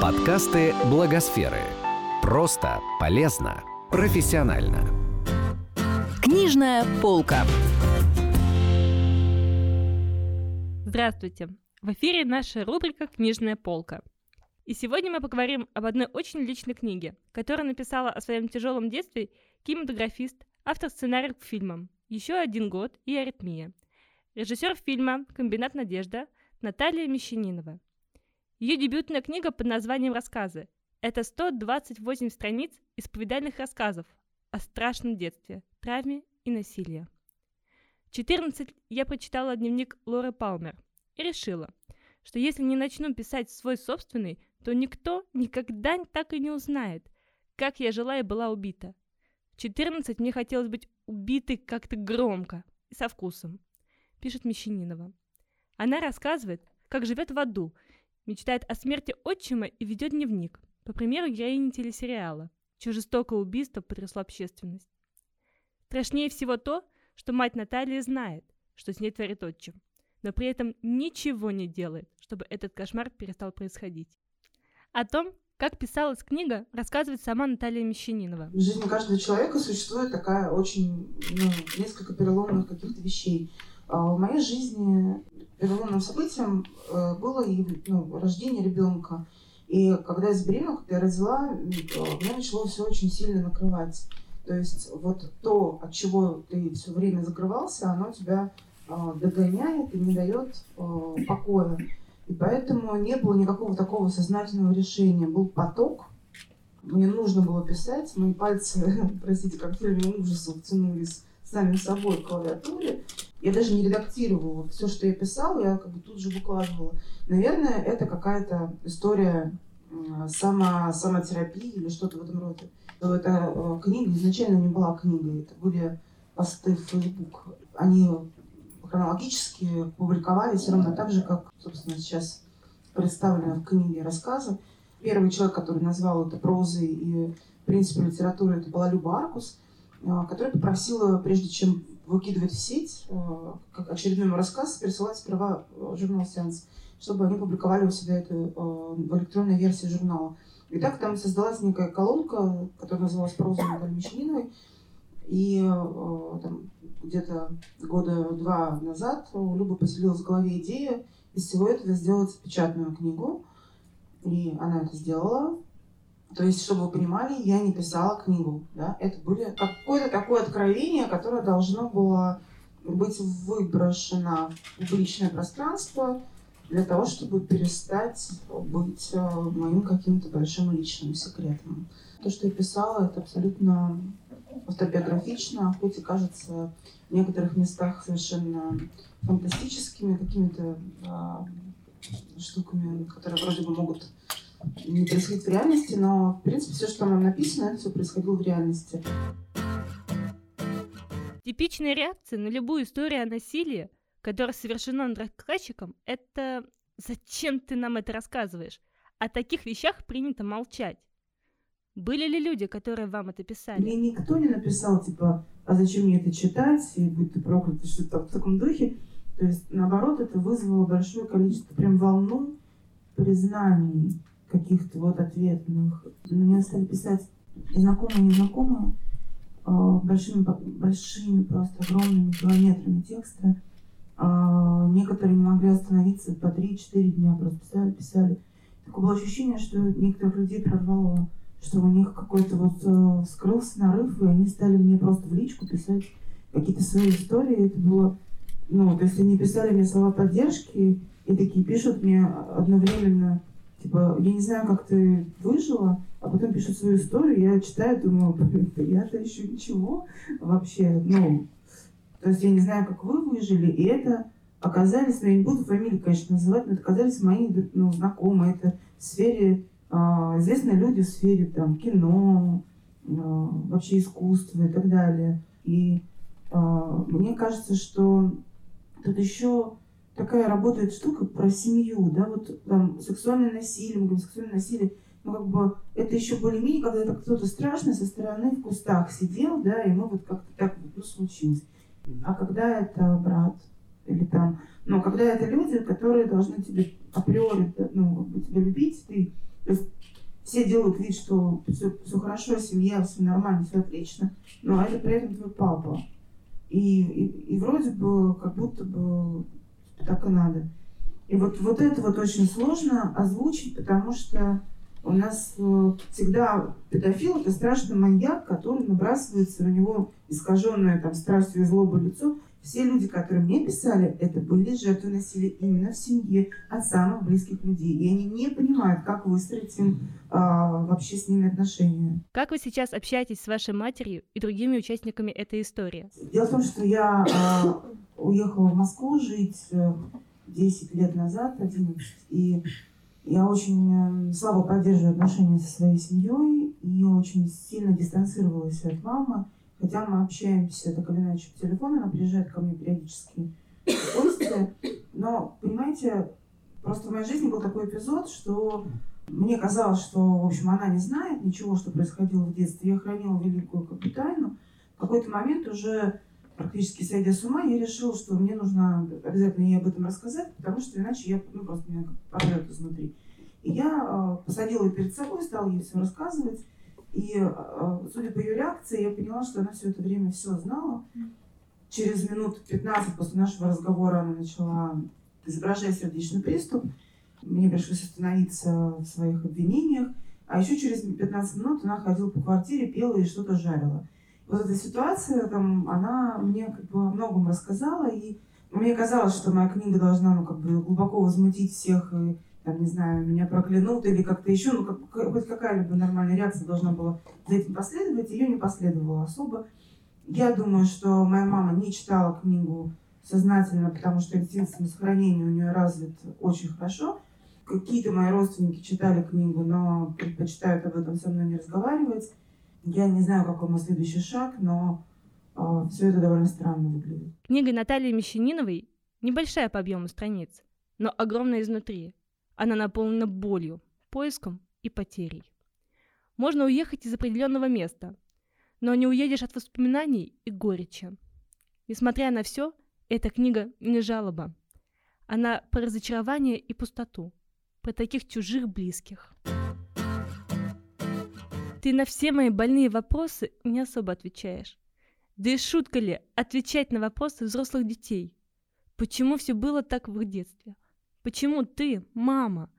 Подкасты Благосферы. Просто, полезно, профессионально. Книжная полка. Здравствуйте! В эфире наша рубрика «Книжная полка». И сегодня мы поговорим об одной очень личной книге, которую написала о своем тяжелом детстве кинематографист, автор сценариев к фильмам «Еще один год» и «Аритмия», режиссер фильма «Комбинат Надежда» Наталья Мещанинова. Ее дебютная книга под названием «Рассказы». Это 128 страниц исповедальных рассказов о страшном детстве, травме и насилии. В 14 я прочитала дневник Лоры Палмер и решила, что если не начну писать свой собственный, то никто никогда так и не узнает, как я жила и была убита. В 14 мне хотелось быть убитой как-то громко и со вкусом, пишет Мещанинова. Она рассказывает, как живет в аду мечтает о смерти отчима и ведет дневник, по примеру героини телесериала, чье жестокое убийство потрясло общественность. Страшнее всего то, что мать Натальи знает, что с ней творит отчим, но при этом ничего не делает, чтобы этот кошмар перестал происходить. О том, как писалась книга, рассказывает сама Наталья Мещанинова. В жизни каждого человека существует такая очень, ну, несколько переломных каких-то вещей. А в моей жизни переломным событием э, было ну, рождение ребенка. И когда я забеременела, когда я родила, меня начало все очень сильно накрывать. То есть вот то, от чего ты все время закрывался, оно тебя э, догоняет и не дает э, покоя. И поэтому не было никакого такого сознательного решения. Был поток, мне нужно было писать, мои пальцы, простите, как в фильме ужасов, тянулись сами собой клавиатуре. Я даже не редактировала. Все, что я писала, я как бы тут же выкладывала. Наверное, это какая-то история само, самотерапии или что-то в этом роде. Эта э, книга изначально не была книгой, это были посты в Facebook. Они хронологически публиковались равно так же, как, собственно, сейчас представлены в книге рассказы. Первый человек, который назвал это прозой и в принципе литературой, это была Люба Аркус, которая попросила, прежде чем выкидывать в сеть, э, как очередной рассказ, пересылать сперва э, журнал «Сеанс», чтобы они публиковали у себя это в электронной версии журнала. И так там создалась некая колонка, которая называлась «Проза Натальи Мещаниновой». И там, где-то года два назад у Любы поселилась в голове идея из всего этого сделать печатную книгу. И она это сделала. То есть, чтобы вы понимали, я не писала книгу. Да? Это были какое-то такое откровение, которое должно было быть выброшено в публичное пространство для того, чтобы перестать быть э, моим каким-то большим личным секретом. То, что я писала, это абсолютно автобиографично, хоть и кажется в некоторых местах совершенно фантастическими какими-то э, штуками, которые вроде бы могут не происходить в реальности, но, в принципе, все, что там написано, это все происходило в реальности. Типичная реакция на любую историю о насилии, которая совершена над рассказчиком, это «зачем ты нам это рассказываешь?» О таких вещах принято молчать. Были ли люди, которые вам это писали? Мне никто не написал, типа, а зачем мне это читать, и будь ты проклят, что-то в таком духе. То есть, наоборот, это вызвало большое количество, прям волну признаний каких-то вот ответных. Мне стали писать и знакомые, и незнакомые, а, большими, большими просто огромными километрами текста. А, некоторые не могли остановиться по 3-4 дня, просто писали, писали. Такое было ощущение, что некоторых людей прорвало, что у них какой-то вот э, скрылся нарыв, и они стали мне просто в личку писать какие-то свои истории. Это было, ну, то есть они писали мне слова поддержки, и такие пишут мне одновременно Типа, я не знаю, как ты выжила, а потом пишут свою историю, я читаю, думаю, я-то еще ничего вообще, ну, то есть я не знаю, как вы выжили, и это оказались, ну, я не буду фамилии, конечно, называть, но это оказались мои, ну, знакомые, это в сфере, э, известные люди в сфере, там, кино, э, вообще искусства и так далее. И э, мне кажется, что тут еще такая работает штука про семью, да, вот там сексуальное насилие, мы говорим, сексуальное насилие, ну, как бы, это еще более-менее, когда это кто-то страшный со стороны в кустах сидел, да, и мы вот как-то так вот, ну, случилось. А когда это брат, или там, ну, когда это люди, которые должны тебе априори, ну, как бы тебя любить, ты, то есть все делают вид, что все, все хорошо, семья, все нормально, все отлично, но это при этом твой папа. И, и, и вроде бы, как будто бы так и надо. И вот, вот это вот очень сложно озвучить, потому что у нас э, всегда педофил это страшный маньяк, который набрасывается на него искаженное там страстью и злобой лицо, все люди, которые мне писали, это были жертвы насилия именно в семье от самых близких людей. И они не понимают, как выстроить им а, вообще с ними отношения. Как вы сейчас общаетесь с вашей матерью и другими участниками этой истории? Дело в том, что я а, уехала в Москву жить 10 э, лет назад, 11, и я очень э, слабо поддерживаю отношения со своей семьей и очень сильно дистанцировалась от мамы. Хотя мы общаемся так или иначе по телефону, она приезжает ко мне периодически в гости. Но, понимаете, просто в моей жизни был такой эпизод, что мне казалось, что, в общем, она не знает ничего, что происходило в детстве. Я хранила великую тайну. В какой-то момент уже практически сойдя с ума, я решила, что мне нужно обязательно ей об этом рассказать, потому что иначе я ну, просто меня порвет изнутри. И я э, посадила ее перед собой, стала ей все рассказывать. И, э, судя по ее реакции, я поняла, что она все это время все знала. Через минут 15 после нашего разговора она начала изображать сердечный приступ. Мне пришлось остановиться в своих обвинениях. А еще через 15 минут она ходила по квартире, пела и что-то жарила. Вот эта ситуация, там, она мне как бы о многом рассказала, и мне казалось, что моя книга должна ну, как бы глубоко возмутить всех и там, не знаю, меня проклянут или как-то еще, ну, как, хоть какая-либо нормальная реакция должна была за этим последовать, ее не последовало особо. Я думаю, что моя мама не читала книгу сознательно, потому что инстинкт самосохранения у нее развит очень хорошо. Какие-то мои родственники читали книгу, но предпочитают об этом со мной не разговаривать. Я не знаю, какой мой следующий шаг, но э, а, все это довольно странно выглядит. Книга Натальи Мещаниновой небольшая по объему страниц, но огромная изнутри. Она наполнена болью, поиском и потерей. Можно уехать из определенного места, но не уедешь от воспоминаний и горечи. Несмотря на все, эта книга не жалоба. Она про разочарование и пустоту, про таких чужих близких. Ты на все мои больные вопросы не особо отвечаешь. Да и шутка ли отвечать на вопросы взрослых детей? Почему все было так в их детстве? Почему ты, мама?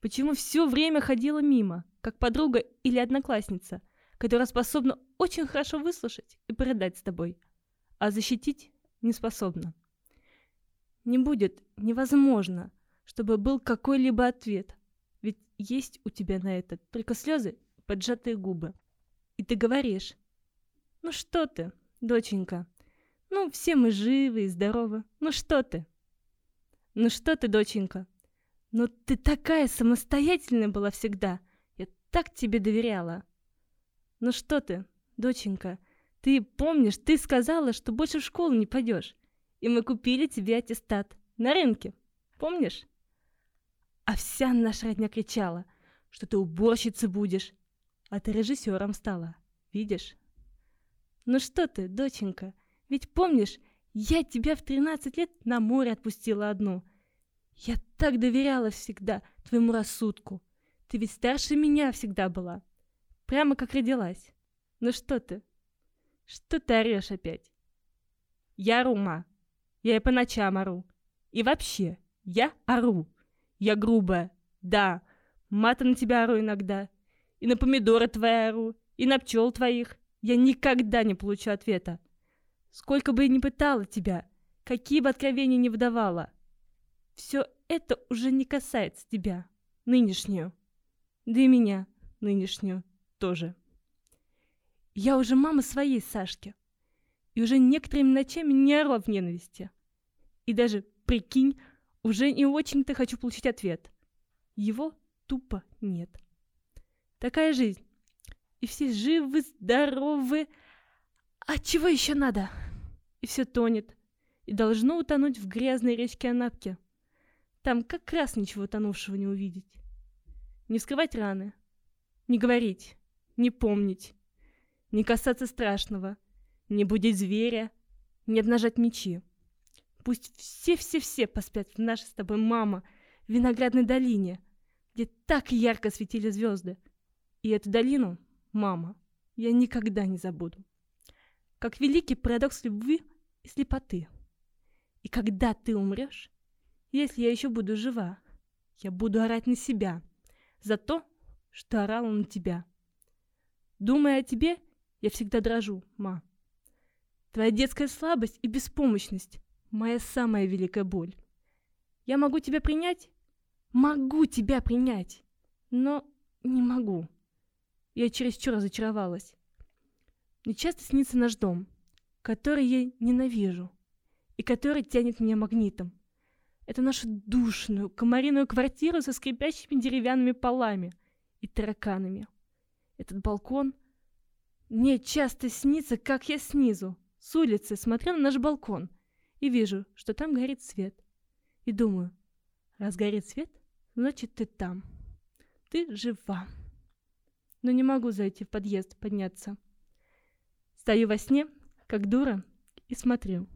Почему все время ходила мимо, как подруга или одноклассница, которая способна очень хорошо выслушать и порыдать с тобой, а защитить не способна? Не будет невозможно, чтобы был какой-либо ответ, ведь есть у тебя на это только слезы поджатые губы. И ты говоришь, ну что ты, доченька, ну все мы живы и здоровы, ну что ты? Ну что ты, доченька? Ну ты такая самостоятельная была всегда. Я так тебе доверяла. Ну что ты, доченька? Ты помнишь, ты сказала, что больше в школу не пойдешь. И мы купили тебе аттестат на рынке. Помнишь? А вся наша родня кричала, что ты уборщицей будешь. А ты режиссером стала. Видишь? Ну что ты, доченька? Ведь помнишь, я тебя в 13 лет на море отпустила одну. Я так доверяла всегда твоему рассудку. Ты ведь старше меня всегда была. Прямо как родилась. Ну что ты? Что ты орешь опять? Я ору, ма. Я и по ночам ору. И вообще, я ору. Я грубая. Да, мата на тебя ору иногда. И на помидоры твои ору. И на пчел твоих. Я никогда не получу ответа. Сколько бы я ни пытала тебя, какие бы откровения ни выдавала, все это уже не касается тебя, нынешнюю. Да и меня, нынешнюю, тоже. Я уже мама своей Сашки. И уже некоторыми ночами не орла в ненависти. И даже, прикинь, уже не очень-то хочу получить ответ. Его тупо нет. Такая жизнь. И все живы, здоровы. А чего еще надо? и все тонет, и должно утонуть в грязной речке Анапки. Там как раз ничего тонувшего не увидеть. Не вскрывать раны, не говорить, не помнить, не касаться страшного, не будить зверя, не обнажать мечи. Пусть все-все-все поспят в нашей с тобой, мама, в виноградной долине, где так ярко светили звезды. И эту долину, мама, я никогда не забуду. Как великий парадокс любви и слепоты. И когда ты умрешь, если я еще буду жива, я буду орать на себя за то, что орала на тебя. Думая о тебе, я всегда дрожу, ма. Твоя детская слабость и беспомощность — моя самая великая боль. Я могу тебя принять? Могу тебя принять, но не могу. Я чересчур разочаровалась. Мне часто снится наш дом, который я ненавижу и который тянет меня магнитом. Это нашу душную, комариную квартиру со скрипящими деревянными полами и тараканами. Этот балкон... Мне часто снится, как я снизу, с улицы, смотрю на наш балкон и вижу, что там горит свет. И думаю, раз горит свет, значит ты там. Ты жива. Но не могу зайти в подъезд, подняться. Стою во сне, как дура, и смотрю.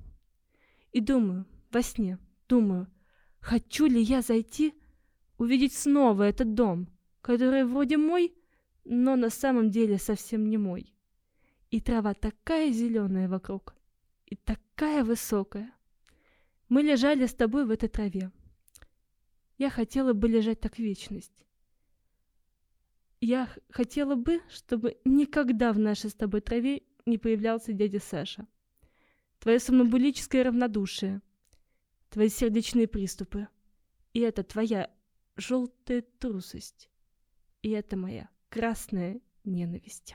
И думаю, во сне, думаю, хочу ли я зайти, увидеть снова этот дом, который вроде мой, но на самом деле совсем не мой. И трава такая зеленая вокруг, и такая высокая. Мы лежали с тобой в этой траве. Я хотела бы лежать так вечность. Я хотела бы, чтобы никогда в нашей с тобой траве не появлялся дядя Саша. Твое сомнамбулическое равнодушие, твои сердечные приступы. И это твоя желтая трусость. И это моя красная ненависть.